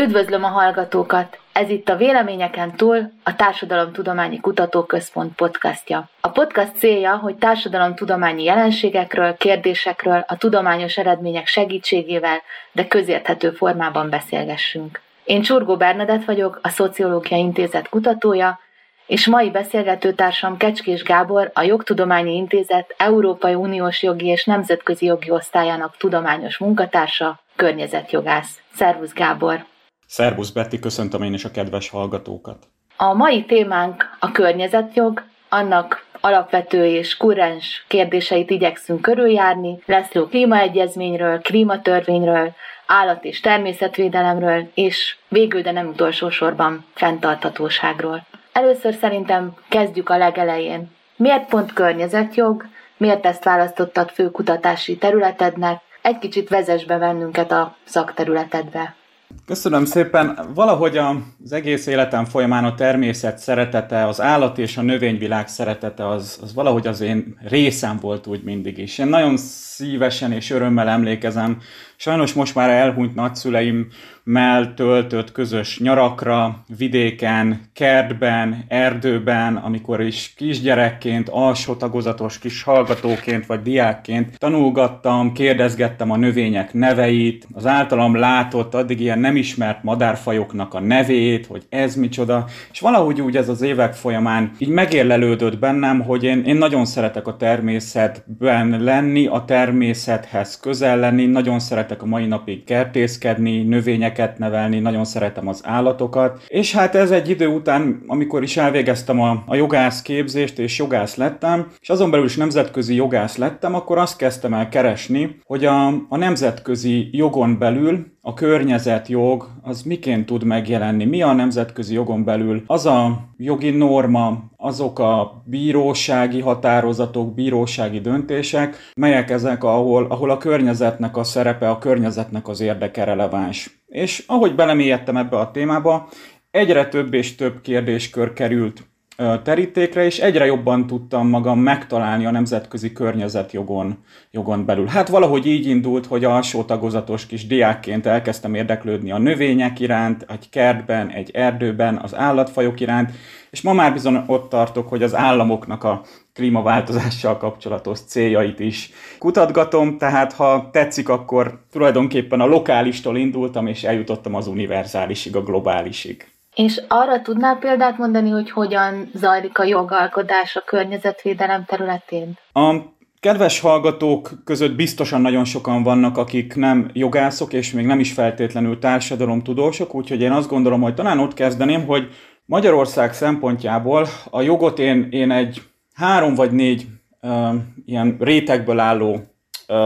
Üdvözlöm a hallgatókat! Ez itt a Véleményeken túl a Társadalomtudományi Kutatóközpont podcastja. A podcast célja, hogy társadalomtudományi jelenségekről, kérdésekről a tudományos eredmények segítségével, de közérthető formában beszélgessünk. Én Csurgó Bernadett vagyok, a Szociológia Intézet kutatója, és mai beszélgetőtársam Kecskés Gábor, a Jogtudományi Intézet Európai Uniós Jogi és Nemzetközi Jogi Osztályának tudományos munkatársa, környezetjogász. Szervusz Gábor! Szervusz Betty, köszöntöm én is a kedves hallgatókat. A mai témánk a környezetjog, annak alapvető és kurrens kérdéseit igyekszünk körüljárni. Lesz szó klímaegyezményről, klímatörvényről, állat- és természetvédelemről, és végül, de nem utolsó sorban fenntartatóságról. Először szerintem kezdjük a legelején. Miért pont környezetjog? Miért ezt választottad fő kutatási területednek? Egy kicsit vezess be bennünket a szakterületedbe. Köszönöm szépen. Valahogy az egész életem folyamán a természet szeretete, az állat és a növényvilág szeretete az, az valahogy az én részem volt úgy mindig is. Én nagyon szívesen és örömmel emlékezem Sajnos most már elhunyt nagyszüleimmel töltött közös nyarakra, vidéken, kertben, erdőben, amikor is kisgyerekként, alsó tagozatos kis hallgatóként vagy diákként tanulgattam, kérdezgettem a növények neveit, az általam látott, addig ilyen nem ismert madárfajoknak a nevét, hogy ez micsoda, és valahogy úgy ez az évek folyamán így megérlelődött bennem, hogy én, én nagyon szeretek a természetben lenni, a természethez közel lenni, nagyon szeretek szeretek a mai napig kertészkedni, növényeket nevelni, nagyon szeretem az állatokat, és hát ez egy idő után, amikor is elvégeztem a, a jogász képzést, és jogász lettem, és azon belül is nemzetközi jogász lettem, akkor azt kezdtem el keresni, hogy a, a nemzetközi jogon belül a környezetjog az miként tud megjelenni, mi a nemzetközi jogon belül az a jogi norma, azok a bírósági határozatok, bírósági döntések, melyek ezek, ahol, ahol a környezetnek a szerepe, a környezetnek az érdeke releváns. És ahogy belemélyedtem ebbe a témába, egyre több és több kérdéskör került terítékre, és egyre jobban tudtam magam megtalálni a nemzetközi környezetjogon jogon belül. Hát valahogy így indult, hogy alsó tagozatos kis diákként elkezdtem érdeklődni a növények iránt, egy kertben, egy erdőben, az állatfajok iránt, és ma már bizony ott tartok, hogy az államoknak a klímaváltozással kapcsolatos céljait is kutatgatom, tehát ha tetszik, akkor tulajdonképpen a lokálistól indultam, és eljutottam az univerzálisig, a globálisig. És arra tudnál példát mondani, hogy hogyan zajlik a jogalkodás a környezetvédelem területén? A kedves hallgatók között biztosan nagyon sokan vannak, akik nem jogászok, és még nem is feltétlenül társadalomtudósok, úgyhogy én azt gondolom, hogy talán ott kezdeném, hogy Magyarország szempontjából a jogot én, én egy három vagy négy uh, ilyen rétegből álló uh,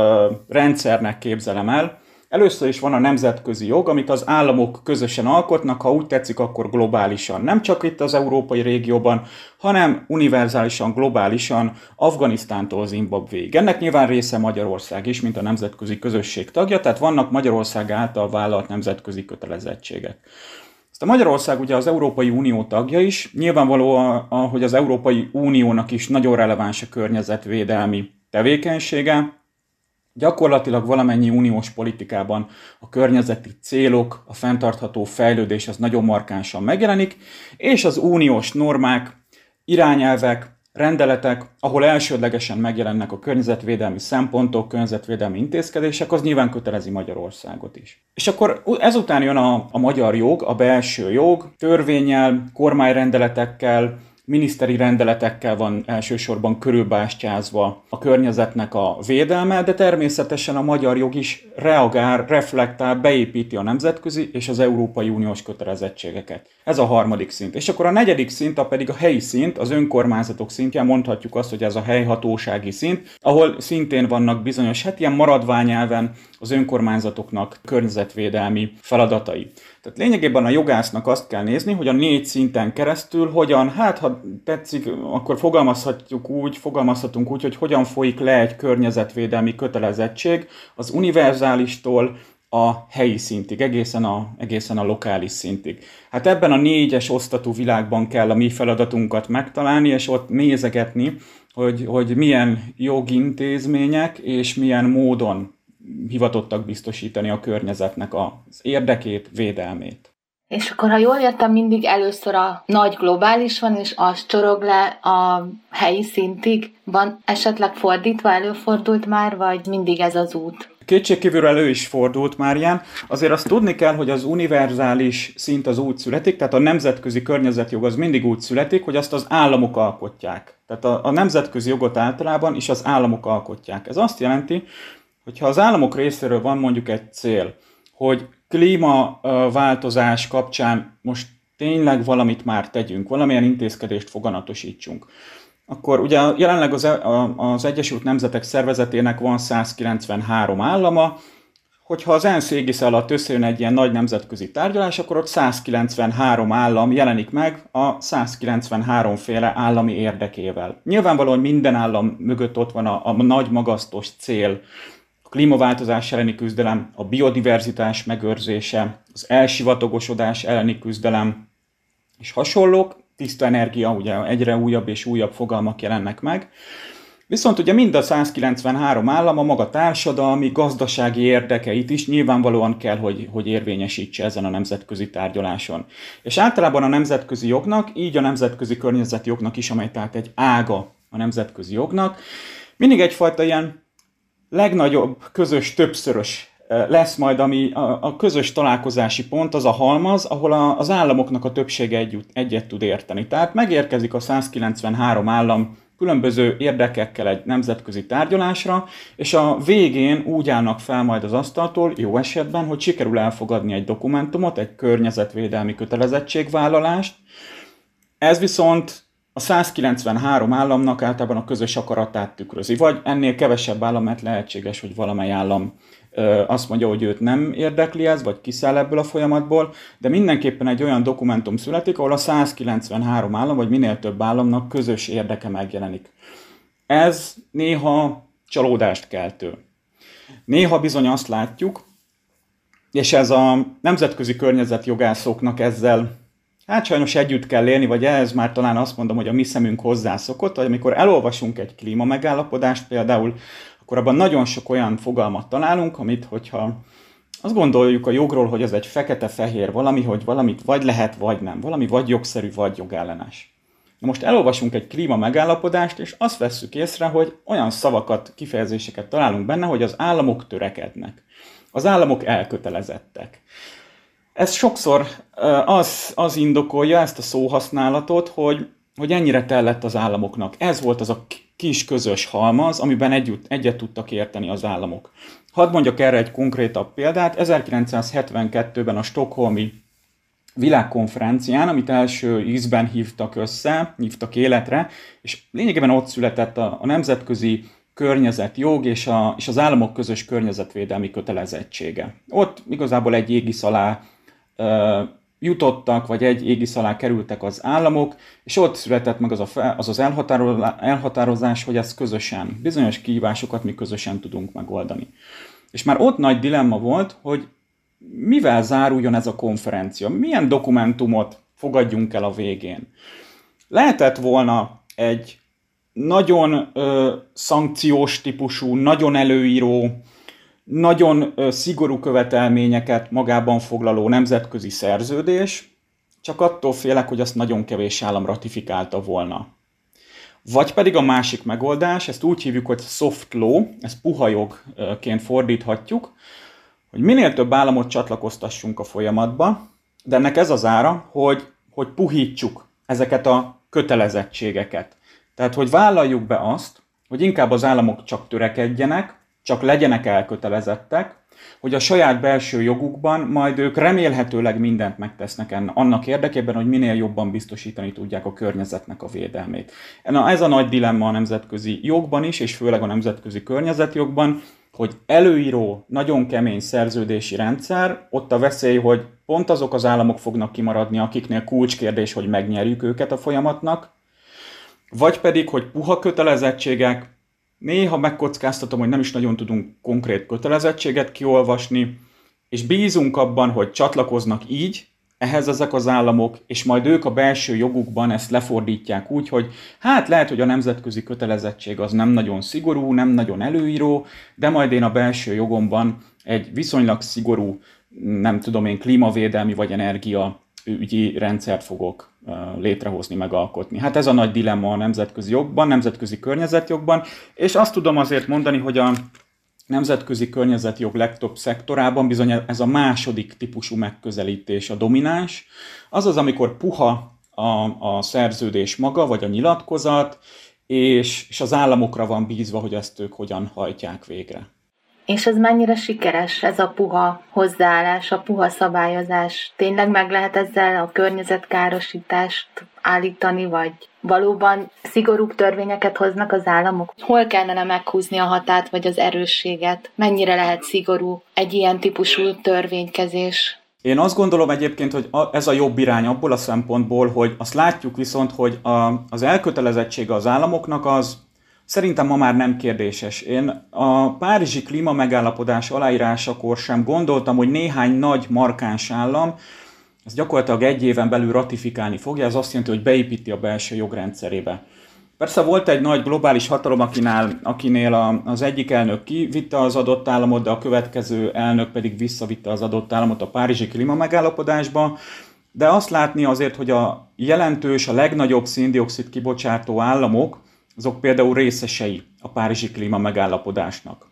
rendszernek képzelem el. Először is van a nemzetközi jog, amit az államok közösen alkotnak, ha úgy tetszik, akkor globálisan. Nem csak itt az európai régióban, hanem univerzálisan, globálisan Afganisztántól Zimbabvéig. Ennek nyilván része Magyarország is, mint a nemzetközi közösség tagja, tehát vannak Magyarország által vállalt nemzetközi kötelezettségek. Ezt a Magyarország ugye az Európai Unió tagja is, nyilvánvaló, hogy az Európai Uniónak is nagyon releváns a környezetvédelmi tevékenysége, Gyakorlatilag valamennyi uniós politikában a környezeti célok, a fenntartható fejlődés az nagyon markánsan megjelenik, és az uniós normák, irányelvek, rendeletek, ahol elsődlegesen megjelennek a környezetvédelmi szempontok, környezetvédelmi intézkedések, az nyilván kötelezi Magyarországot is. És akkor ezután jön a, a magyar jog, a belső jog, törvényel, kormányrendeletekkel, miniszteri rendeletekkel van elsősorban körülbástyázva a környezetnek a védelme, de természetesen a magyar jog is reagál, reflektál, beépíti a nemzetközi és az Európai Uniós kötelezettségeket. Ez a harmadik szint. És akkor a negyedik szint, a pedig a helyi szint, az önkormányzatok szintje, mondhatjuk azt, hogy ez a helyhatósági szint, ahol szintén vannak bizonyos, hát ilyen maradványelven az önkormányzatoknak környezetvédelmi feladatai. Tehát lényegében a jogásznak azt kell nézni, hogy a négy szinten keresztül hogyan, hát ha tetszik, akkor fogalmazhatjuk úgy, fogalmazhatunk úgy, hogy hogyan folyik le egy környezetvédelmi kötelezettség az univerzálistól a helyi szintig, egészen a, egészen a lokális szintig. Hát ebben a négyes osztatú világban kell a mi feladatunkat megtalálni, és ott nézegetni, hogy, hogy milyen jogintézmények és milyen módon hivatottak biztosítani a környezetnek az érdekét, védelmét. És akkor, ha jól értem, mindig először a nagy globális van, és az csorog le a helyi szintig. Van esetleg fordítva, előfordult már, vagy mindig ez az út? Kétségkívül elő is fordult már ilyen. Azért azt tudni kell, hogy az univerzális szint az úgy születik, tehát a nemzetközi környezetjog az mindig úgy születik, hogy azt az államok alkotják. Tehát a, a nemzetközi jogot általában is az államok alkotják. Ez azt jelenti, hogy ha az államok részéről van mondjuk egy cél, hogy klímaváltozás kapcsán most tényleg valamit már tegyünk, valamilyen intézkedést foganatosítsunk, akkor ugye jelenleg az, e- Egyesült Nemzetek Szervezetének van 193 állama, hogyha az ENSZ égisze alatt összejön egy ilyen nagy nemzetközi tárgyalás, akkor ott 193 állam jelenik meg a 193 féle állami érdekével. Nyilvánvalóan minden állam mögött ott van a, a nagy magasztos cél, klímaváltozás elleni küzdelem, a biodiverzitás megőrzése, az elsivatagosodás elleni küzdelem, és hasonlók, tiszta energia, ugye egyre újabb és újabb fogalmak jelennek meg. Viszont ugye mind a 193 állam a maga társadalmi, gazdasági érdekeit is nyilvánvalóan kell, hogy, hogy érvényesítse ezen a nemzetközi tárgyaláson. És általában a nemzetközi jognak, így a nemzetközi környezeti jognak is, amely tehát egy ága a nemzetközi jognak, mindig egyfajta ilyen legnagyobb közös többszörös lesz majd, ami a, a közös találkozási pont, az a halmaz, ahol a, az államoknak a többsége együtt, egyet tud érteni. Tehát megérkezik a 193 állam különböző érdekekkel egy nemzetközi tárgyalásra, és a végén úgy állnak fel majd az asztaltól, jó esetben, hogy sikerül elfogadni egy dokumentumot, egy környezetvédelmi kötelezettségvállalást. Ez viszont a 193 államnak általában a közös akaratát tükrözi, vagy ennél kevesebb állam, mert lehetséges, hogy valamely állam azt mondja, hogy őt nem érdekli ez, vagy kiszáll ebből a folyamatból, de mindenképpen egy olyan dokumentum születik, ahol a 193 állam, vagy minél több államnak közös érdeke megjelenik. Ez néha csalódást keltő. Néha bizony azt látjuk, és ez a nemzetközi környezetjogászoknak ezzel hát sajnos együtt kell élni, vagy ehhez már talán azt mondom, hogy a mi szemünk hozzászokott, hogy amikor elolvasunk egy klíma megállapodást például, akkor abban nagyon sok olyan fogalmat találunk, amit, hogyha azt gondoljuk a jogról, hogy ez egy fekete-fehér valami, hogy valamit vagy lehet, vagy nem. Valami vagy jogszerű, vagy jogellenes. Na most elolvasunk egy klíma megállapodást, és azt vesszük észre, hogy olyan szavakat, kifejezéseket találunk benne, hogy az államok törekednek. Az államok elkötelezettek. Ez sokszor az, az indokolja ezt a szóhasználatot, hogy, hogy ennyire tellett az államoknak. Ez volt az a kis közös halmaz, amiben együtt, egyet tudtak érteni az államok. Hadd mondjak erre egy konkrétabb példát. 1972-ben a Stockholmi világkonferencián, amit első ízben hívtak össze, hívtak életre, és lényegében ott született a, a nemzetközi környezetjog és, a, és az államok közös környezetvédelmi kötelezettsége. Ott igazából egy égisz alá jutottak, vagy egy égisz alá kerültek az államok, és ott született meg az a, fel, az, az elhatározás, hogy ezt közösen, bizonyos kihívásokat mi közösen tudunk megoldani. És már ott nagy dilemma volt, hogy mivel záruljon ez a konferencia, milyen dokumentumot fogadjunk el a végén. Lehetett volna egy nagyon ö, szankciós típusú, nagyon előíró, nagyon szigorú követelményeket magában foglaló nemzetközi szerződés, csak attól félek, hogy azt nagyon kevés állam ratifikálta volna. Vagy pedig a másik megoldás, ezt úgy hívjuk, hogy soft law, ezt puha jogként fordíthatjuk, hogy minél több államot csatlakoztassunk a folyamatba, de ennek ez az ára, hogy, hogy puhítsuk ezeket a kötelezettségeket. Tehát, hogy vállaljuk be azt, hogy inkább az államok csak törekedjenek, csak legyenek elkötelezettek, hogy a saját belső jogukban majd ők remélhetőleg mindent megtesznek annak érdekében, hogy minél jobban biztosítani tudják a környezetnek a védelmét. Na, ez a nagy dilemma a nemzetközi jogban is, és főleg a nemzetközi környezetjogban, hogy előíró, nagyon kemény szerződési rendszer, ott a veszély, hogy pont azok az államok fognak kimaradni, akiknél kulcskérdés, hogy megnyerjük őket a folyamatnak, vagy pedig, hogy puha kötelezettségek, Néha megkockáztatom, hogy nem is nagyon tudunk konkrét kötelezettséget kiolvasni, és bízunk abban, hogy csatlakoznak így, ehhez ezek az államok, és majd ők a belső jogukban ezt lefordítják úgy, hogy hát lehet, hogy a nemzetközi kötelezettség az nem nagyon szigorú, nem nagyon előíró, de majd én a belső jogomban egy viszonylag szigorú, nem tudom én, klímavédelmi vagy energia ügyi rendszert fogok létrehozni, megalkotni. Hát ez a nagy dilemma a nemzetközi jogban, nemzetközi környezetjogban, és azt tudom azért mondani, hogy a nemzetközi környezetjog legtöbb szektorában bizony ez a második típusú megközelítés a domináns. Az az, amikor puha a, a szerződés maga, vagy a nyilatkozat, és, és az államokra van bízva, hogy ezt ők hogyan hajtják végre. És ez mennyire sikeres, ez a puha hozzáállás, a puha szabályozás? Tényleg meg lehet ezzel a környezetkárosítást állítani, vagy valóban szigorúbb törvényeket hoznak az államok? Hol kellene meghúzni a hatát, vagy az erősséget? Mennyire lehet szigorú egy ilyen típusú törvénykezés? Én azt gondolom egyébként, hogy ez a jobb irány abból a szempontból, hogy azt látjuk viszont, hogy a, az elkötelezettsége az államoknak az Szerintem ma már nem kérdéses. Én a Párizsi klíma megállapodás aláírásakor sem gondoltam, hogy néhány nagy markáns állam ezt gyakorlatilag egy éven belül ratifikálni fogja, ez azt jelenti, hogy beépíti a belső jogrendszerébe. Persze volt egy nagy globális hatalom, akinál, akinél az egyik elnök kivitte az adott államot, de a következő elnök pedig visszavitte az adott államot a Párizsi klíma megállapodásba. De azt látni azért, hogy a jelentős, a legnagyobb széndiokszid kibocsátó államok, azok például részesei a Párizsi klíma megállapodásnak.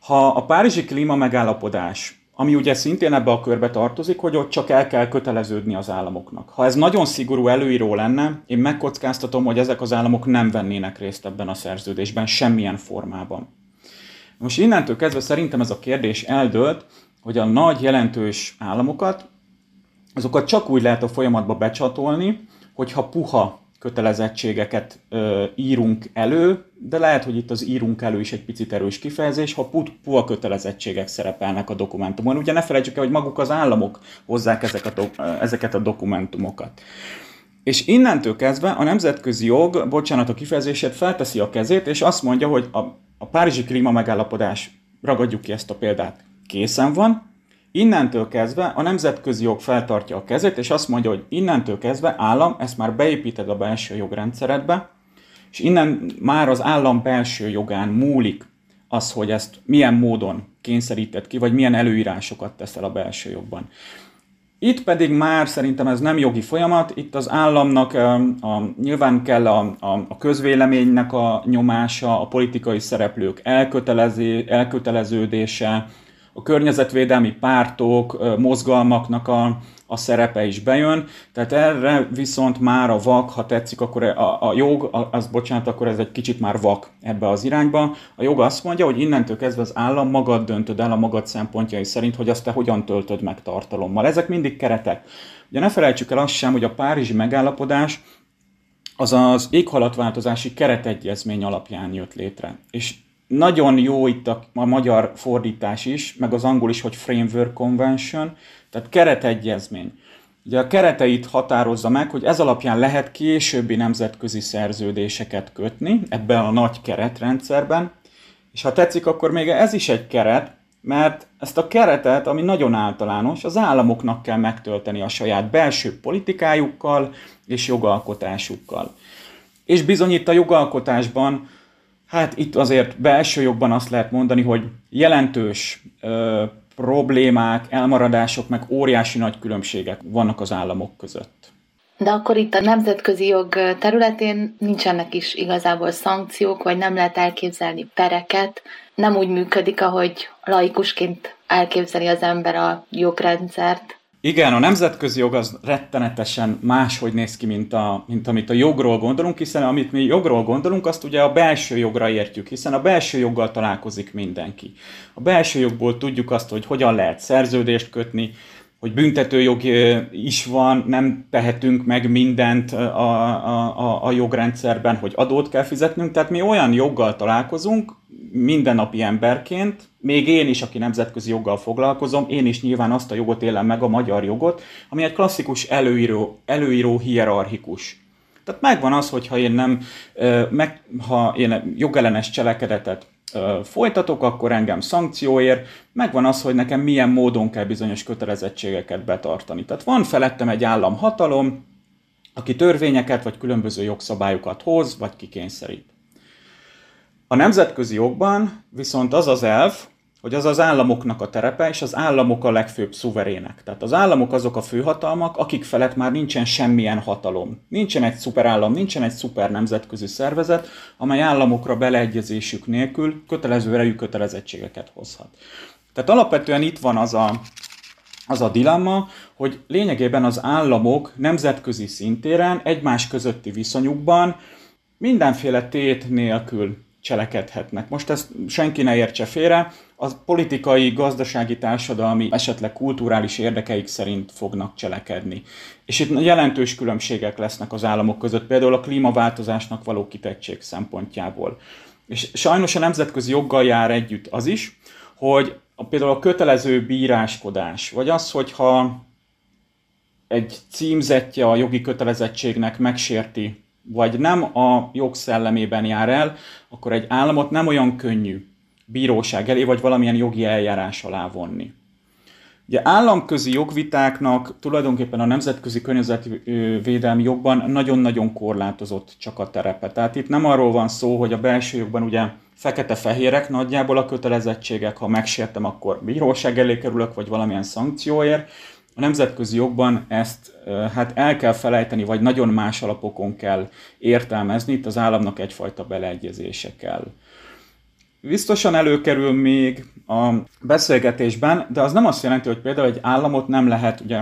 Ha a Párizsi klíma megállapodás, ami ugye szintén ebbe a körbe tartozik, hogy ott csak el kell köteleződni az államoknak. Ha ez nagyon szigorú előíró lenne, én megkockáztatom, hogy ezek az államok nem vennének részt ebben a szerződésben semmilyen formában. Most innentől kezdve szerintem ez a kérdés eldőlt, hogy a nagy jelentős államokat, azokat csak úgy lehet a folyamatba becsatolni, hogyha puha kötelezettségeket ö, írunk elő, de lehet, hogy itt az írunk elő is egy picit erős kifejezés, ha puha kötelezettségek szerepelnek a dokumentumon. Ugye ne felejtsük el, hogy maguk az államok hozzák ezek a ezeket a dokumentumokat. És innentől kezdve a nemzetközi jog, bocsánat a kifejezését, felteszi a kezét, és azt mondja, hogy a, a Párizsi klíma megállapodás, ragadjuk ki ezt a példát, készen van, Innentől kezdve a nemzetközi jog feltartja a kezét, és azt mondja, hogy innentől kezdve állam, ezt már beépíted a belső jogrendszeredbe, és innen már az állam belső jogán múlik az, hogy ezt milyen módon kényszeríted ki, vagy milyen előírásokat teszel a belső jogban. Itt pedig már szerintem ez nem jogi folyamat, itt az államnak a, a, nyilván kell a, a, a közvéleménynek a nyomása, a politikai szereplők elkötelezé, elköteleződése, a környezetvédelmi pártok, mozgalmaknak a, a szerepe is bejön, tehát erre viszont már a vak, ha tetszik, akkor a, a jog, az bocsánat, akkor ez egy kicsit már vak ebbe az irányba. A jog azt mondja, hogy innentől kezdve az állam magad döntöd el a magad szempontjai szerint, hogy azt te hogyan töltöd meg tartalommal. Ezek mindig keretek. Ugye ne felejtsük el azt sem, hogy a Párizsi megállapodás az az éghalatváltozási keretegyezmény alapján jött létre. És nagyon jó itt a, a magyar fordítás is, meg az angol is, hogy Framework Convention, tehát keretegyezmény. Ugye a kereteit határozza meg, hogy ez alapján lehet későbbi nemzetközi szerződéseket kötni ebben a nagy keretrendszerben, és ha tetszik, akkor még ez is egy keret, mert ezt a keretet, ami nagyon általános, az államoknak kell megtölteni a saját belső politikájukkal és jogalkotásukkal. És bizony itt a jogalkotásban Hát itt azért belső jogban azt lehet mondani, hogy jelentős ö, problémák, elmaradások, meg óriási nagy különbségek vannak az államok között. De akkor itt a nemzetközi jog területén nincsenek is igazából szankciók, vagy nem lehet elképzelni pereket. Nem úgy működik, ahogy laikusként elképzeli az ember a jogrendszert. Igen, a nemzetközi jog az rettenetesen máshogy néz ki, mint, a, mint amit a jogról gondolunk, hiszen amit mi jogról gondolunk, azt ugye a belső jogra értjük, hiszen a belső joggal találkozik mindenki. A belső jogból tudjuk azt, hogy hogyan lehet szerződést kötni, hogy büntetőjog is van, nem tehetünk meg mindent a, a, a, jogrendszerben, hogy adót kell fizetnünk, tehát mi olyan joggal találkozunk, mindennapi emberként, még én is, aki nemzetközi joggal foglalkozom, én is nyilván azt a jogot élem meg, a magyar jogot, ami egy klasszikus előíró, előíró hierarchikus. Tehát megvan az, hogyha én nem, meg, ha én jogellenes cselekedetet folytatok, akkor engem szankció ér, megvan az, hogy nekem milyen módon kell bizonyos kötelezettségeket betartani. Tehát van felettem egy államhatalom, aki törvényeket vagy különböző jogszabályokat hoz, vagy kikényszerít. A nemzetközi jogban viszont az az elv, hogy az az államoknak a terepe, és az államok a legfőbb szuverének. Tehát az államok azok a főhatalmak, akik felett már nincsen semmilyen hatalom. Nincsen egy szuperállam, nincsen egy szuper nemzetközi szervezet, amely államokra beleegyezésük nélkül kötelező erejű kötelezettségeket hozhat. Tehát alapvetően itt van az a, az a dilemma, hogy lényegében az államok nemzetközi szintéren, egymás közötti viszonyukban mindenféle tét nélkül cselekedhetnek. Most ezt senki ne értse félre, a politikai, gazdasági, társadalmi, esetleg kulturális érdekeik szerint fognak cselekedni. És itt jelentős különbségek lesznek az államok között, például a klímaváltozásnak való kitettség szempontjából. És sajnos a nemzetközi joggal jár együtt az is, hogy például a kötelező bíráskodás, vagy az, hogyha egy címzetje a jogi kötelezettségnek megsérti vagy nem a jogszellemében jár el, akkor egy államot nem olyan könnyű bíróság elé, vagy valamilyen jogi eljárás alá vonni. Ugye államközi jogvitáknak tulajdonképpen a nemzetközi környezetvédelmi jogban nagyon-nagyon korlátozott csak a terepe. Tehát itt nem arról van szó, hogy a belső jogban ugye fekete-fehérek nagyjából a kötelezettségek, ha megsértem, akkor bíróság elé kerülök, vagy valamilyen szankcióért, a nemzetközi jogban ezt hát el kell felejteni, vagy nagyon más alapokon kell értelmezni, itt az államnak egyfajta beleegyezése kell. Biztosan előkerül még a beszélgetésben, de az nem azt jelenti, hogy például egy államot nem lehet ugye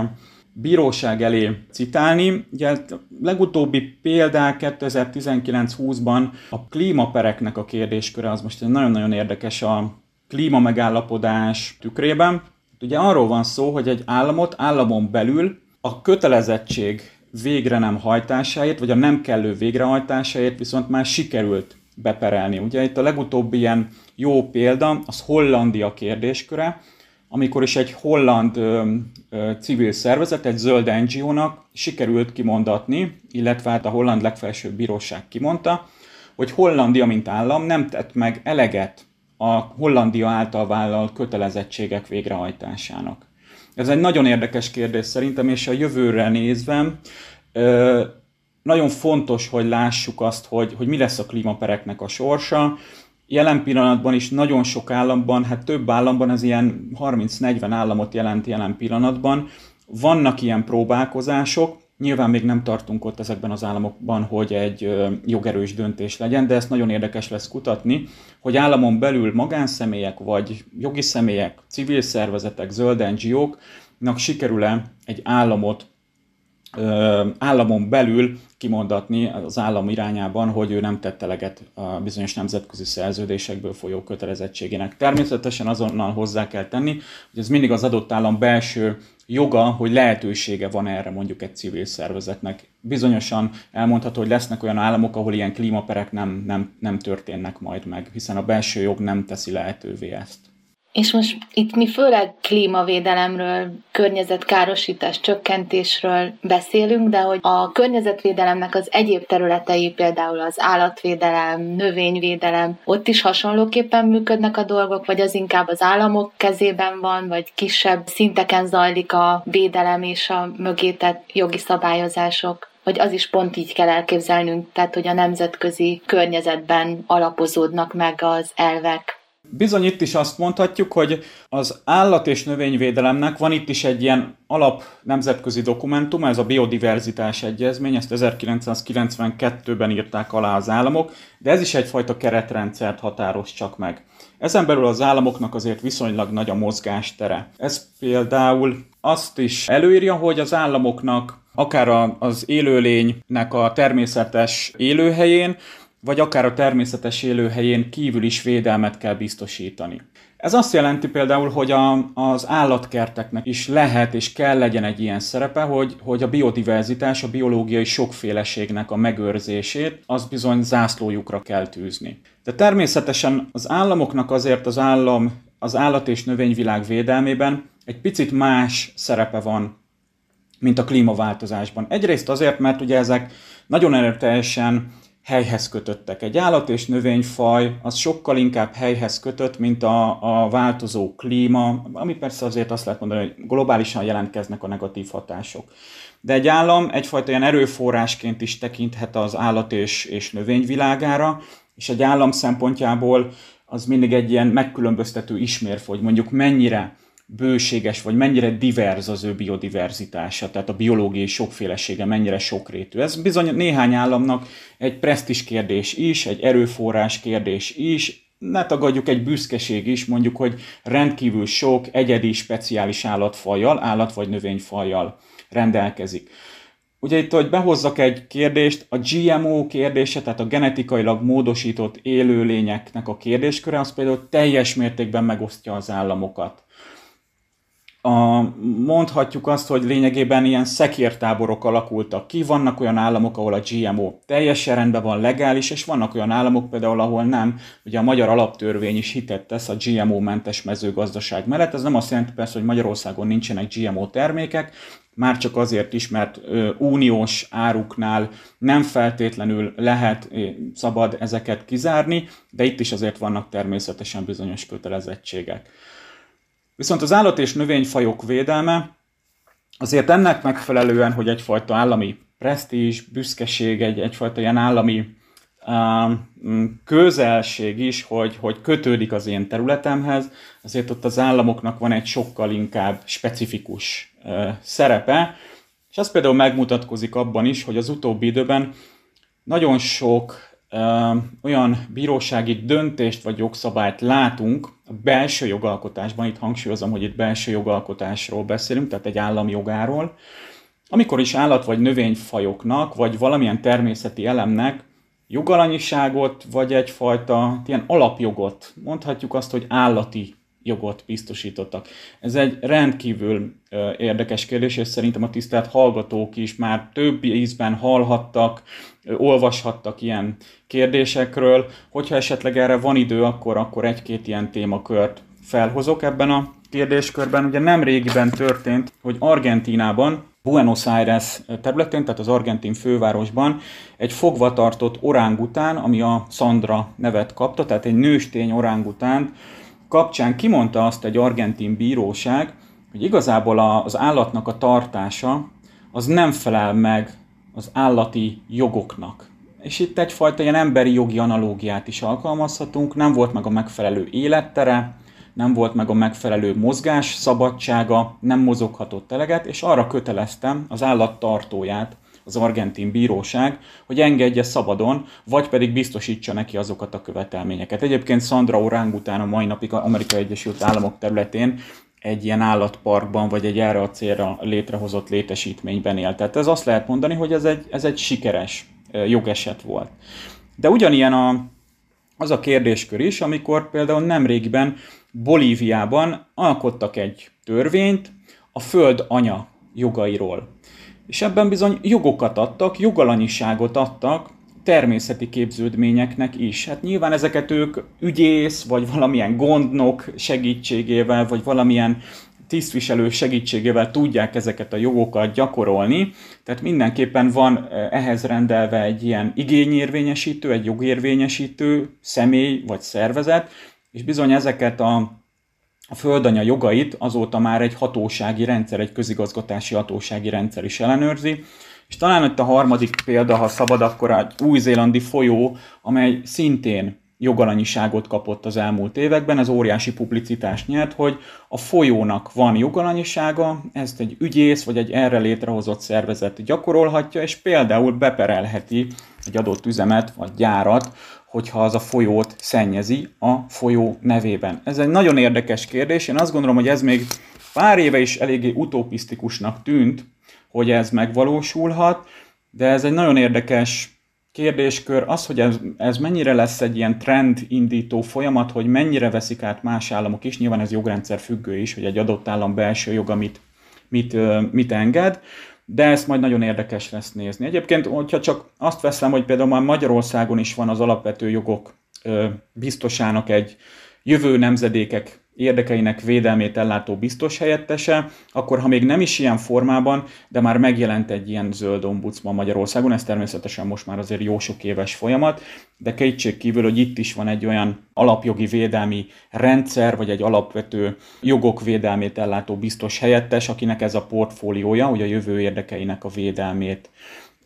bíróság elé citálni. Ugye a legutóbbi példák 2019-20-ban a klímapereknek a kérdésköre az most nagyon-nagyon érdekes a klíma megállapodás tükrében. Ugye arról van szó, hogy egy államot államon belül a kötelezettség végre nem hajtásáért, vagy a nem kellő végrehajtásáért viszont már sikerült beperelni. Ugye itt a legutóbbi ilyen jó példa, az Hollandia kérdésköre, amikor is egy holland ö, ö, civil szervezet, egy zöld NGO-nak sikerült kimondatni, illetve hát a holland legfelsőbb bíróság kimondta, hogy Hollandia, mint állam nem tett meg eleget a Hollandia által vállalt kötelezettségek végrehajtásának. Ez egy nagyon érdekes kérdés szerintem, és a jövőre nézve nagyon fontos, hogy lássuk azt, hogy, hogy mi lesz a klímapereknek a sorsa. Jelen pillanatban is nagyon sok államban, hát több államban, ez ilyen 30-40 államot jelent jelen pillanatban, vannak ilyen próbálkozások, Nyilván még nem tartunk ott ezekben az államokban, hogy egy jogerős döntés legyen, de ezt nagyon érdekes lesz kutatni, hogy államon belül magánszemélyek, vagy jogi személyek, civil szervezetek, zöld NGO-knak sikerül-e egy államot államon belül kimondatni az állam irányában, hogy ő nem tette eleget a bizonyos nemzetközi szerződésekből folyó kötelezettségének. Természetesen azonnal hozzá kell tenni, hogy ez mindig az adott állam belső joga, hogy lehetősége van erre mondjuk egy civil szervezetnek. Bizonyosan elmondható, hogy lesznek olyan államok, ahol ilyen klímaperek nem, nem, nem történnek majd meg, hiszen a belső jog nem teszi lehetővé ezt. És most itt mi főleg klímavédelemről, környezetkárosítás csökkentésről beszélünk, de hogy a környezetvédelemnek az egyéb területei, például az állatvédelem, növényvédelem, ott is hasonlóképpen működnek a dolgok, vagy az inkább az államok kezében van, vagy kisebb szinteken zajlik a védelem és a mögétett jogi szabályozások hogy az is pont így kell elképzelnünk, tehát hogy a nemzetközi környezetben alapozódnak meg az elvek. Bizony itt is azt mondhatjuk, hogy az állat- és növényvédelemnek van itt is egy ilyen alap nemzetközi dokumentum, ez a biodiverzitás egyezmény, ezt 1992-ben írták alá az államok, de ez is egyfajta keretrendszert határoz csak meg. Ezen belül az államoknak azért viszonylag nagy a mozgástere. Ez például azt is előírja, hogy az államoknak akár az élőlénynek a természetes élőhelyén, vagy akár a természetes élőhelyén kívül is védelmet kell biztosítani. Ez azt jelenti például, hogy a, az állatkerteknek is lehet és kell legyen egy ilyen szerepe, hogy, hogy a biodiverzitás, a biológiai sokféleségnek a megőrzését, az bizony zászlójukra kell tűzni. De természetesen az államoknak azért az állam, az állat és növényvilág védelmében egy picit más szerepe van, mint a klímaváltozásban. Egyrészt azért, mert ugye ezek nagyon erőteljesen helyhez kötöttek. Egy állat és növényfaj az sokkal inkább helyhez kötött, mint a, a változó klíma, ami persze azért azt lehet mondani, hogy globálisan jelentkeznek a negatív hatások. De egy állam egyfajta ilyen erőforrásként is tekinthet az állat és, és növényvilágára, és egy állam szempontjából az mindig egy ilyen megkülönböztető ismérv, hogy mondjuk mennyire bőséges, vagy mennyire diverz az ő biodiverzitása, tehát a biológiai sokfélesége mennyire sokrétű. Ez bizony néhány államnak egy presztis kérdés is, egy erőforrás kérdés is, ne tagadjuk egy büszkeség is, mondjuk, hogy rendkívül sok egyedi, speciális állatfajjal, állat vagy növényfajjal rendelkezik. Ugye itt, hogy behozzak egy kérdést, a GMO kérdése, tehát a genetikailag módosított élőlényeknek a kérdésköre, az például teljes mértékben megosztja az államokat a, mondhatjuk azt, hogy lényegében ilyen szekértáborok alakultak ki. Vannak olyan államok, ahol a GMO teljesen rendben van, legális, és vannak olyan államok például, ahol nem. Ugye a magyar alaptörvény is hitet tesz a GMO-mentes mezőgazdaság mellett. Ez nem azt jelenti persze, hogy Magyarországon nincsenek GMO termékek, már csak azért is, mert ö, uniós áruknál nem feltétlenül lehet, szabad ezeket kizárni, de itt is azért vannak természetesen bizonyos kötelezettségek. Viszont az állat és növényfajok védelme azért ennek megfelelően, hogy egyfajta állami presztízs, büszkeség, egy, egyfajta ilyen állami um, közelség is, hogy, hogy kötődik az én területemhez, azért ott az államoknak van egy sokkal inkább specifikus uh, szerepe, és ez például megmutatkozik abban is, hogy az utóbbi időben nagyon sok olyan bírósági döntést vagy jogszabályt látunk a belső jogalkotásban, itt hangsúlyozom, hogy itt belső jogalkotásról beszélünk, tehát egy állami jogáról, amikor is állat vagy növényfajoknak, vagy valamilyen természeti elemnek jogalanyiságot, vagy egyfajta ilyen alapjogot, mondhatjuk azt, hogy állati jogot biztosítottak. Ez egy rendkívül érdekes kérdés, és szerintem a tisztelt hallgatók is már több ízben hallhattak, olvashattak ilyen kérdésekről. Hogyha esetleg erre van idő, akkor, akkor egy-két ilyen témakört felhozok ebben a kérdéskörben. Ugye nem régiben történt, hogy Argentínában Buenos Aires területén, tehát az argentin fővárosban egy fogvatartott orángután, ami a Sandra nevet kapta, tehát egy nőstény orángután kapcsán kimondta azt egy argentin bíróság, hogy igazából az állatnak a tartása az nem felel meg az állati jogoknak. És itt egyfajta ilyen emberi jogi analógiát is alkalmazhatunk, nem volt meg a megfelelő élettere, nem volt meg a megfelelő mozgás szabadsága, nem mozoghatott eleget, és arra köteleztem az állattartóját, az argentin bíróság, hogy engedje szabadon, vagy pedig biztosítsa neki azokat a követelményeket. Egyébként Sandra Orangután a mai napig az Amerika Egyesült Államok területén egy ilyen állatparkban, vagy egy erre a célra létrehozott létesítményben él. Tehát ez azt lehet mondani, hogy ez egy, ez egy sikeres jogeset volt. De ugyanilyen a, az a kérdéskör is, amikor például nemrégiben Bolíviában alkottak egy törvényt a föld anya jogairól. És ebben bizony jogokat adtak, jogalanyiságot adtak természeti képződményeknek is. Hát nyilván ezeket ők ügyész, vagy valamilyen gondnok segítségével, vagy valamilyen tisztviselő segítségével tudják ezeket a jogokat gyakorolni, tehát mindenképpen van eh, ehhez rendelve egy ilyen igényérvényesítő, egy jogérvényesítő személy vagy szervezet, és bizony ezeket a a földanya jogait azóta már egy hatósági rendszer, egy közigazgatási hatósági rendszer is ellenőrzi, és talán itt a harmadik példa, ha szabad, akkor egy új-zélandi folyó, amely szintén jogalanyiságot kapott az elmúlt években, ez óriási publicitást nyert, hogy a folyónak van jogalanyisága, ezt egy ügyész vagy egy erre létrehozott szervezet gyakorolhatja, és például beperelheti egy adott üzemet vagy gyárat, hogyha az a folyót szennyezi a folyó nevében. Ez egy nagyon érdekes kérdés, én azt gondolom, hogy ez még pár éve is eléggé utopisztikusnak tűnt, hogy ez megvalósulhat, de ez egy nagyon érdekes kérdéskör. Az, hogy ez, ez mennyire lesz egy ilyen trend indító folyamat, hogy mennyire veszik át más államok is, nyilván ez jogrendszer függő is, hogy egy adott állam belső joga mit, mit, mit enged, de ezt majd nagyon érdekes lesz nézni. Egyébként, hogyha csak azt veszem, hogy például már Magyarországon is van az alapvető jogok biztosának egy jövő nemzedékek érdekeinek védelmét ellátó biztos helyettese, akkor ha még nem is ilyen formában, de már megjelent egy ilyen zöld ombudsman Magyarországon, ez természetesen most már azért jó sok éves folyamat, de kétség kívül, hogy itt is van egy olyan alapjogi védelmi rendszer, vagy egy alapvető jogok védelmét ellátó biztos helyettes, akinek ez a portfóliója, hogy a jövő érdekeinek a védelmét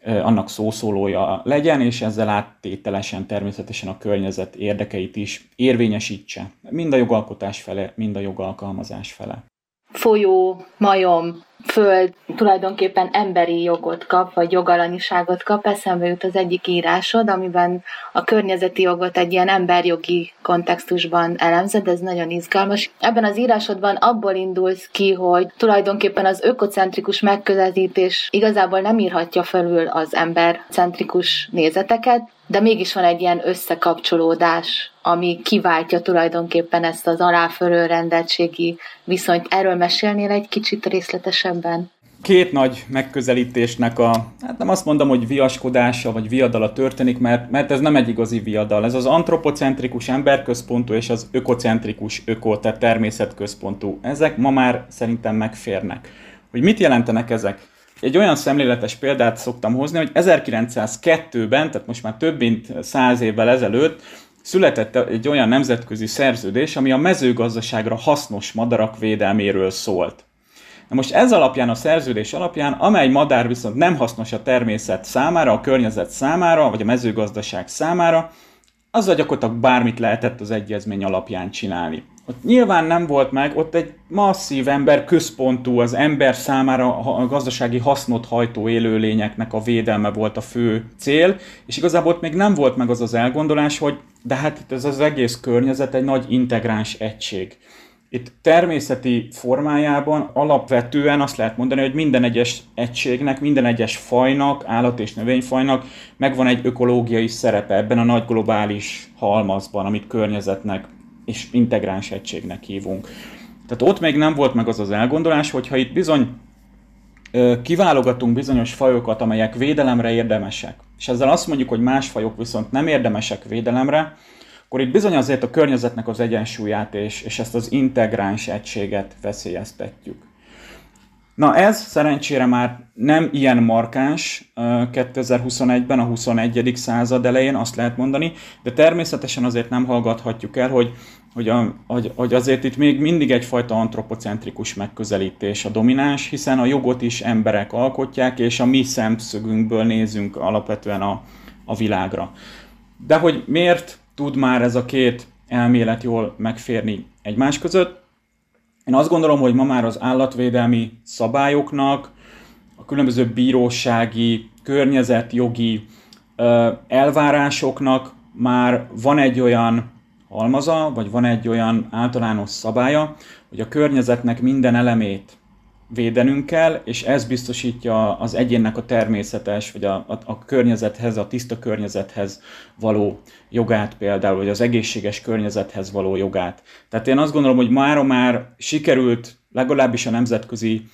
annak szószólója legyen, és ezzel áttételesen természetesen a környezet érdekeit is érvényesítse. Mind a jogalkotás fele, mind a jogalkalmazás fele. Folyó, majom, föld tulajdonképpen emberi jogot kap, vagy jogalanyiságot kap, eszembe jut az egyik írásod, amiben a környezeti jogot egy ilyen emberjogi kontextusban elemzed, ez nagyon izgalmas. Ebben az írásodban abból indulsz ki, hogy tulajdonképpen az ökocentrikus megközelítés igazából nem írhatja felül az embercentrikus nézeteket, de mégis van egy ilyen összekapcsolódás, ami kiváltja tulajdonképpen ezt az aláfölő rendeltségi viszonyt. Erről mesélnél egy kicsit részletesebben? Két nagy megközelítésnek a, hát nem azt mondom, hogy viaskodása vagy viadala történik, mert, mert ez nem egy igazi viadal. Ez az antropocentrikus emberközpontú és az ökocentrikus öko, tehát természetközpontú. Ezek ma már szerintem megférnek. Hogy mit jelentenek ezek? Egy olyan szemléletes példát szoktam hozni, hogy 1902-ben, tehát most már több mint száz évvel ezelőtt született egy olyan nemzetközi szerződés, ami a mezőgazdaságra hasznos madarak védelméről szólt. Na most ez alapján, a szerződés alapján, amely madár viszont nem hasznos a természet számára, a környezet számára, vagy a mezőgazdaság számára, azzal gyakorlatilag bármit lehetett az egyezmény alapján csinálni. Ott nyilván nem volt meg, ott egy masszív ember központú, az ember számára a gazdasági hasznot hajtó élőlényeknek a védelme volt a fő cél, és igazából ott még nem volt meg az az elgondolás, hogy de hát itt ez az egész környezet egy nagy integráns egység. Itt természeti formájában alapvetően azt lehet mondani, hogy minden egyes egységnek, minden egyes fajnak, állat- és növényfajnak megvan egy ökológiai szerepe ebben a nagy globális halmazban, amit környezetnek és integráns egységnek hívunk. Tehát ott még nem volt meg az az elgondolás, hogyha itt bizony kiválogatunk bizonyos fajokat, amelyek védelemre érdemesek, és ezzel azt mondjuk, hogy más fajok viszont nem érdemesek védelemre, akkor itt bizony azért a környezetnek az egyensúlyát és, és ezt az integráns egységet veszélyeztetjük. Na ez szerencsére már nem ilyen markáns 2021-ben, a 21. század elején, azt lehet mondani, de természetesen azért nem hallgathatjuk el, hogy, hogy, a, hogy, hogy azért itt még mindig egyfajta antropocentrikus megközelítés a domináns, hiszen a jogot is emberek alkotják, és a mi szemszögünkből nézünk alapvetően a, a világra. De hogy miért tud már ez a két elmélet jól megférni egymás között? Én azt gondolom, hogy ma már az állatvédelmi szabályoknak, a különböző bírósági, környezetjogi elvárásoknak már van egy olyan halmaza, vagy van egy olyan általános szabálya, hogy a környezetnek minden elemét védenünk kell, és ez biztosítja az egyénnek a természetes, vagy a, a, a környezethez, a tiszta környezethez való jogát például, vagy az egészséges környezethez való jogát. Tehát én azt gondolom, hogy mára már sikerült legalábbis a nemzetközi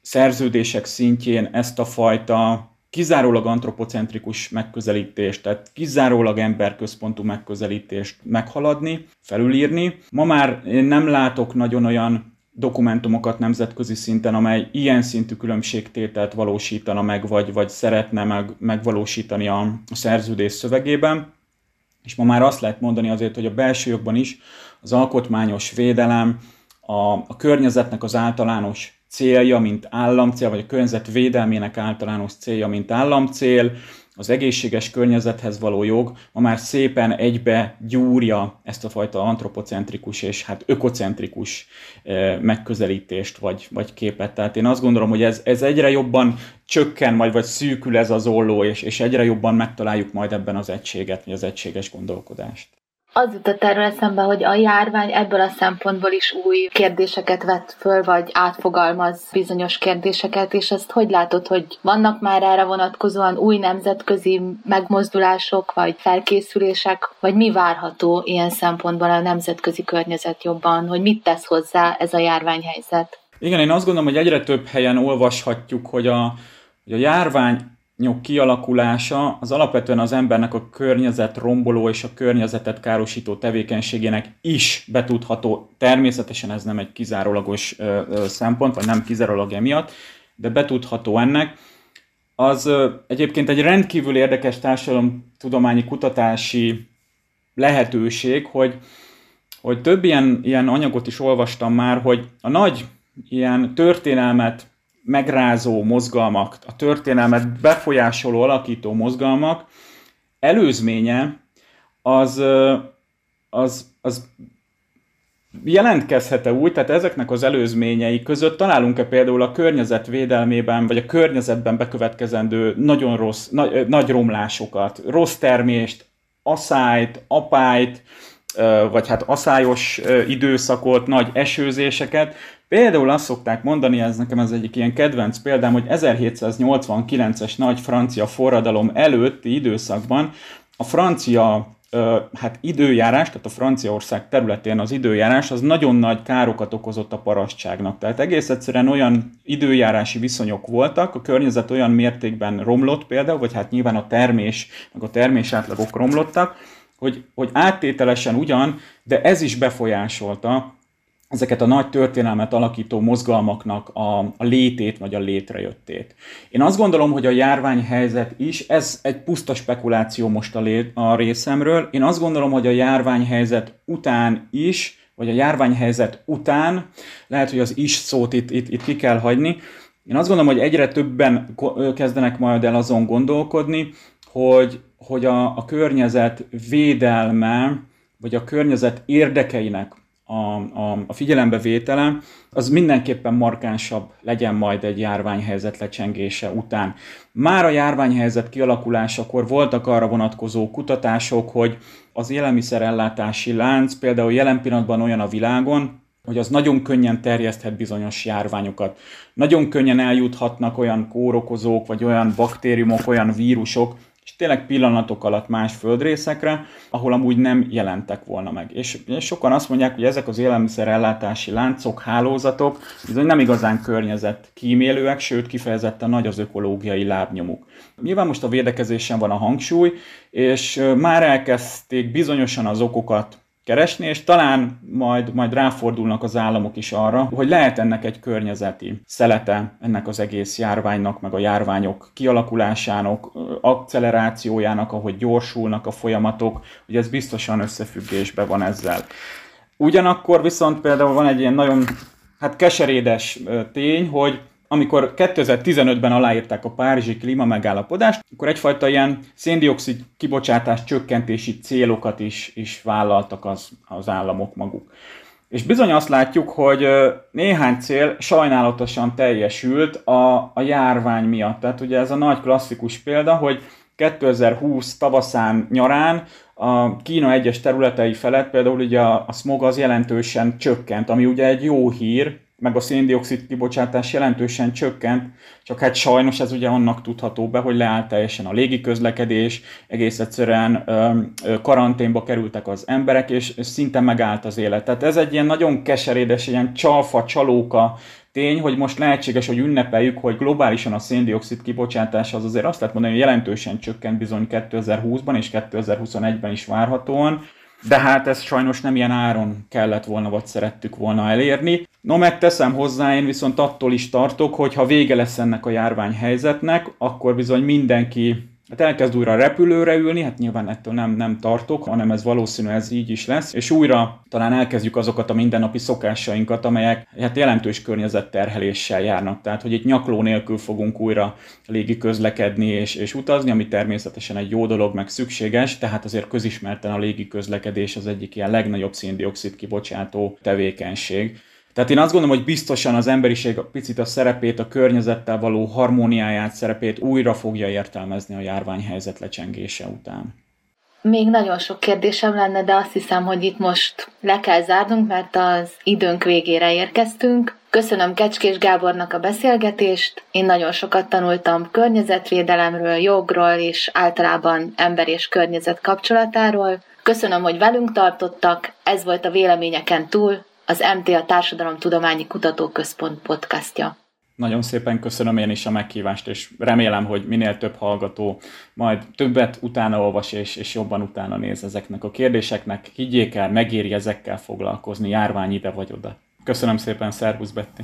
szerződések szintjén ezt a fajta kizárólag antropocentrikus megközelítést, tehát kizárólag emberközpontú megközelítést meghaladni, felülírni. Ma már én nem látok nagyon olyan dokumentumokat nemzetközi szinten, amely ilyen szintű különbségtételt valósítana meg, vagy, vagy szeretne meg, megvalósítani a, a szerződés szövegében. És ma már azt lehet mondani azért, hogy a belső jogban is az alkotmányos védelem, a, a környezetnek az általános célja, mint államcél, vagy a környezet védelmének általános célja, mint államcél, az egészséges környezethez való jog ma már szépen egybe gyúrja ezt a fajta antropocentrikus és hát ökocentrikus eh, megközelítést vagy, vagy képet. Tehát én azt gondolom, hogy ez, ez egyre jobban csökken majd, vagy szűkül ez az olló, és, és egyre jobban megtaláljuk majd ebben az egységet, vagy az egységes gondolkodást az jutott erről eszembe, hogy a járvány ebből a szempontból is új kérdéseket vett föl, vagy átfogalmaz bizonyos kérdéseket, és ezt hogy látod, hogy vannak már erre vonatkozóan új nemzetközi megmozdulások, vagy felkészülések, vagy mi várható ilyen szempontból a nemzetközi környezet jobban, hogy mit tesz hozzá ez a járványhelyzet? Igen, én azt gondolom, hogy egyre több helyen olvashatjuk, hogy a, hogy a járvány kialakulása az alapvetően az embernek a környezet romboló és a környezetet károsító tevékenységének is betudható. Természetesen ez nem egy kizárólagos ö, ö, szempont, vagy nem kizárólag emiatt, de betudható ennek. Az ö, egyébként egy rendkívül érdekes társadalomtudományi kutatási lehetőség, hogy, hogy több ilyen, ilyen anyagot is olvastam már, hogy a nagy ilyen történelmet megrázó mozgalmak, a történelmet befolyásoló, alakító mozgalmak előzménye az, az, az jelentkezhet-e úgy, tehát ezeknek az előzményei között találunk-e például a környezetvédelmében, vagy a környezetben bekövetkezendő nagyon rossz, nagy, nagy romlásokat, rossz termést, aszályt, apályt, vagy hát aszályos időszakot, nagy esőzéseket. Például azt szokták mondani, ez nekem az egyik ilyen kedvenc példám, hogy 1789-es nagy francia forradalom előtti időszakban a francia hát időjárás, tehát a Franciaország területén az időjárás az nagyon nagy károkat okozott a parasztságnak. Tehát egész egyszerűen olyan időjárási viszonyok voltak, a környezet olyan mértékben romlott például, vagy hát nyilván a termés, meg a termés átlagok romlottak, hogy, hogy áttételesen ugyan, de ez is befolyásolta ezeket a nagy történelmet alakító mozgalmaknak a, a létét vagy a létrejöttét. Én azt gondolom, hogy a járványhelyzet is, ez egy puszta spekuláció most a, lé, a részemről, én azt gondolom, hogy a járványhelyzet után is, vagy a járványhelyzet után, lehet, hogy az is szót itt, itt, itt ki kell hagyni, én azt gondolom, hogy egyre többen kezdenek majd el azon gondolkodni, hogy, hogy a, a környezet védelme, vagy a környezet érdekeinek a, a, a figyelembevétele, az mindenképpen markánsabb legyen majd egy járványhelyzet lecsengése után. Már a járványhelyzet kialakulásakor voltak arra vonatkozó kutatások, hogy az élelmiszerellátási lánc például jelen pillanatban olyan a világon, hogy az nagyon könnyen terjeszthet bizonyos járványokat. Nagyon könnyen eljuthatnak olyan kórokozók, vagy olyan baktériumok, olyan vírusok, és tényleg pillanatok alatt más földrészekre, ahol amúgy nem jelentek volna meg. És, és sokan azt mondják, hogy ezek az élelmiszerellátási láncok, hálózatok bizony nem igazán környezet kímélőek, sőt kifejezetten nagy az ökológiai lábnyomuk. Nyilván most a védekezésen van a hangsúly, és már elkezdték bizonyosan az okokat keresni, és talán majd, majd ráfordulnak az államok is arra, hogy lehet ennek egy környezeti szelete ennek az egész járványnak, meg a járványok kialakulásának, akcelerációjának, ahogy gyorsulnak a folyamatok, hogy ez biztosan összefüggésben van ezzel. Ugyanakkor viszont például van egy ilyen nagyon hát keserédes tény, hogy amikor 2015-ben aláírták a Párizsi klíma megállapodást, akkor egyfajta ilyen széndiokszid kibocsátás csökkentési célokat is, is vállaltak az, az államok maguk. És bizony azt látjuk, hogy néhány cél sajnálatosan teljesült a, a járvány miatt. Tehát ugye ez a nagy klasszikus példa, hogy 2020 tavaszán, nyarán a Kína egyes területei felett például ugye a, a smog az jelentősen csökkent, ami ugye egy jó hír, meg a széndiokszid kibocsátás jelentősen csökkent, csak hát sajnos ez ugye annak tudható be, hogy leállt teljesen a légiközlekedés, egész egyszerűen karanténba kerültek az emberek, és szinte megállt az élet. Tehát ez egy ilyen nagyon keserédes, ilyen csalfa, csalóka tény, hogy most lehetséges, hogy ünnepeljük, hogy globálisan a széndiokszid kibocsátás az azért azt lehet mondani, hogy jelentősen csökkent bizony 2020-ban és 2021-ben is várhatóan, de hát ez sajnos nem ilyen áron kellett volna, vagy szerettük volna elérni. No, megteszem hozzá, én viszont attól is tartok, hogy ha vége lesz ennek a járványhelyzetnek, akkor bizony mindenki Hát elkezd újra repülőre ülni, hát nyilván ettől nem, nem tartok, hanem ez valószínű, ez így is lesz, és újra talán elkezdjük azokat a mindennapi szokásainkat, amelyek hát jelentős környezetterheléssel járnak. Tehát, hogy itt nyakló nélkül fogunk újra légi közlekedni és, és utazni, ami természetesen egy jó dolog, meg szükséges, tehát azért közismerten a légi közlekedés az egyik ilyen legnagyobb széndiokszid kibocsátó tevékenység. Tehát én azt gondolom, hogy biztosan az emberiség picit a szerepét, a környezettel való harmóniáját, szerepét újra fogja értelmezni a járványhelyzet lecsengése után. Még nagyon sok kérdésem lenne, de azt hiszem, hogy itt most le kell zárnunk, mert az időnk végére érkeztünk. Köszönöm Kecskés Gábornak a beszélgetést. Én nagyon sokat tanultam környezetvédelemről, jogról és általában ember és környezet kapcsolatáról. Köszönöm, hogy velünk tartottak. Ez volt a Véleményeken túl az MTA Társadalomtudományi Kutatóközpont podcastja. Nagyon szépen köszönöm én is a meghívást, és remélem, hogy minél több hallgató majd többet utána olvas, és, és jobban utána néz ezeknek a kérdéseknek. Higgyék el, megéri ezekkel foglalkozni, járvány ide vagy oda. Köszönöm szépen, szervusz Betty!